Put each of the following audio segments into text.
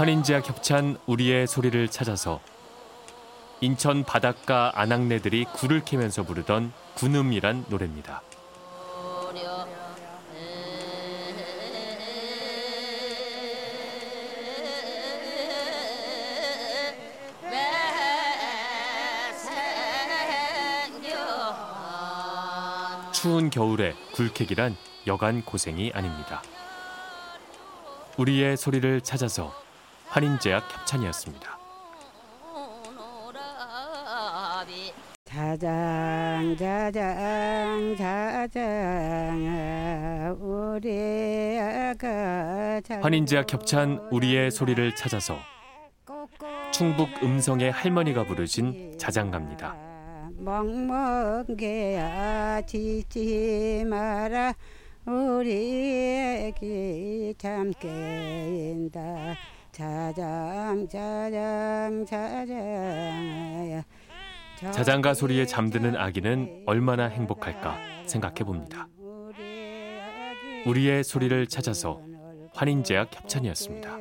환인제와 겹찬 우리의 소리를 찾아서 인천 바닷가 아낙네들이 굴을 캐면서 부르던 군음이란 노래입니다. 추운 겨울에 굴캐기란 여간 고생이 아닙니다. 우리의 소리를 찾아서 환인제약 협찬이었습니다. 자장 자장 자장 우리 아가 환인제약 협찬 우리의 소리를 찾아서 충북 음성의 할머니가 부르신 자장가입니다. 먹먹 게야 지지 마라 우리 애기 참 깨인다 자장 자장 자장 자장가 소리에 잠드는 아기는 얼마나 행복할까 생각해 봅니다. 우리의 소리를 찾아서 환인제약 협찬이었습니다.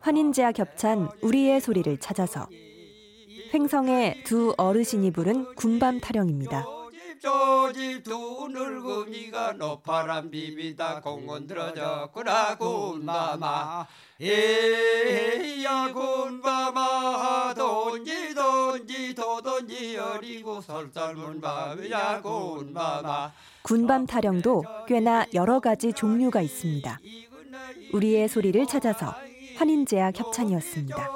환인제와 겹찬 우리의 소리를 찾아서 횡성의 두 어르신이 부른 군밤 타령입니다. 조집 두 늙은이가 노파란 비비다 공원 들어졌구나 군밤아 에야 군밤아 돈지 돈지 도돈지 여리고 설설문 밤이야 군밤아 군밤 타령도 꽤나 여러 가지 종류가 있습니다. 우리의 소리를 찾아서 환인제약 협찬이었습니다.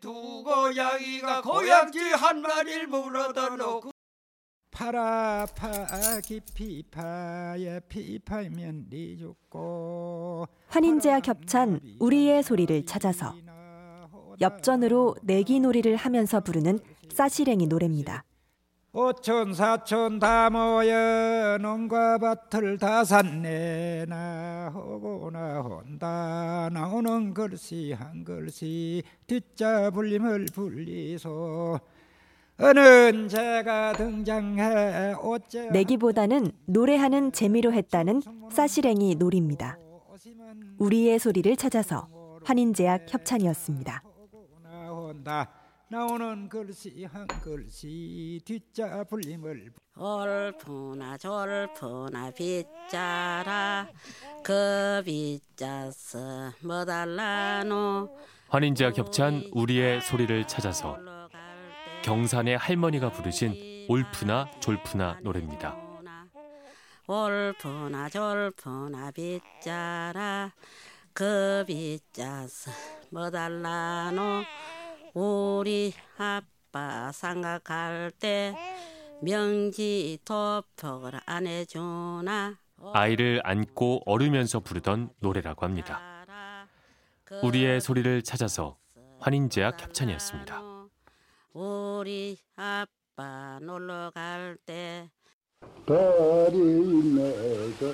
두 고양이가 고양지 한 마리를 물어다 놓고 파라파 깊이 파야 피파면 니 죽고 환인제와 겹찬 우리의 소리를 찾아서 엽전으로 내기놀이를 하면서 부르는 싸시랭이 노래입니다. 오촌 사촌 다 모여 농과 밭을 다 샀네. 나 오고나 혼다. 나오는 글씨 한 글씨 뒷자 불림을 불리소 어느 제가 등장해 어째 내기보다는 노래하는 재미로 했다는 싸시랭이 놀입니다. 우리의 소리를 찾아서 환인제약 협찬이었습니다. 나오는 글씨 한 글씨 뒷자 불림을 얼푸나 졸푸나 빗자라 그 빗자서 뭐 달라노 환인제와 겹찬 우리의 소리를 찾아서 경산의 할머니가 부르신 올프나 졸프나 노래입니다. 올푸나 졸푸나 빗자라 그 빗자서 뭐 달라노 우리 아빠 생각할 때 명지 토목을 안 해주나 아이를 안고 얼으면서 부르던 노래라고 합니다. 우리의 소리를 찾아서 환인제약 협찬이었습니다. 우리 아빠 놀러 갈 때. 다리 내가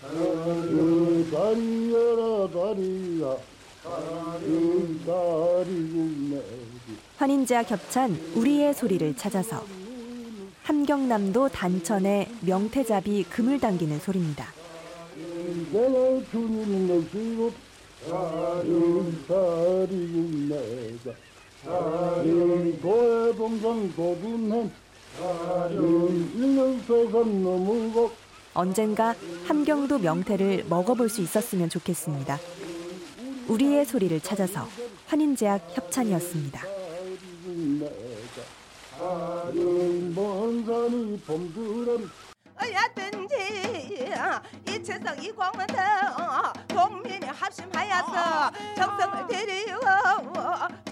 다리 다리여라 다리야. 다리 다리 환인제와 겹찬 우리의 소리를 찾아서 함경남도 단천의 명태잡이 금을 당기는 소리입니다. 다리 다리 내가 다리 고해봉상 고군해 언젠가 함경도 명태를 먹어볼 수 있었으면 좋겠습니다. 우리의 소리를 찾아서 환인제약 협찬이었습니다. 어야든지 이 세상 이 공원도 동민이 합심하여서 정성을 들이워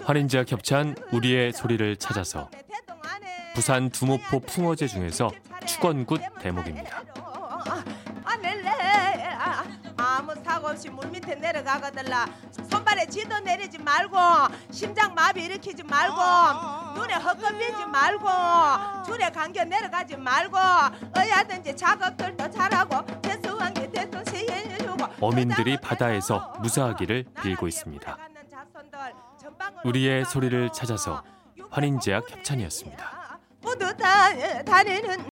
환인제약 협찬 우리의 소리를 찾아서 부산 두모포 풍어제 중에서 축원굿 대목입니다. 아무 사고 없이 물 밑에 내려가거들라 손발에 지도 내리지 말고 심장 마비 일으키지 말고 눈에 헛겁이지 말고 줄에 감겨 내려가지 말고 어야든지 작업들도 잘하고 대수한 게 대수 시해주고 어민들이 바다에서 무사하기를 빌고 있습니다. 우리의 소리를 찾아서 환인제약 협찬이었습니다. 모두 다 다니는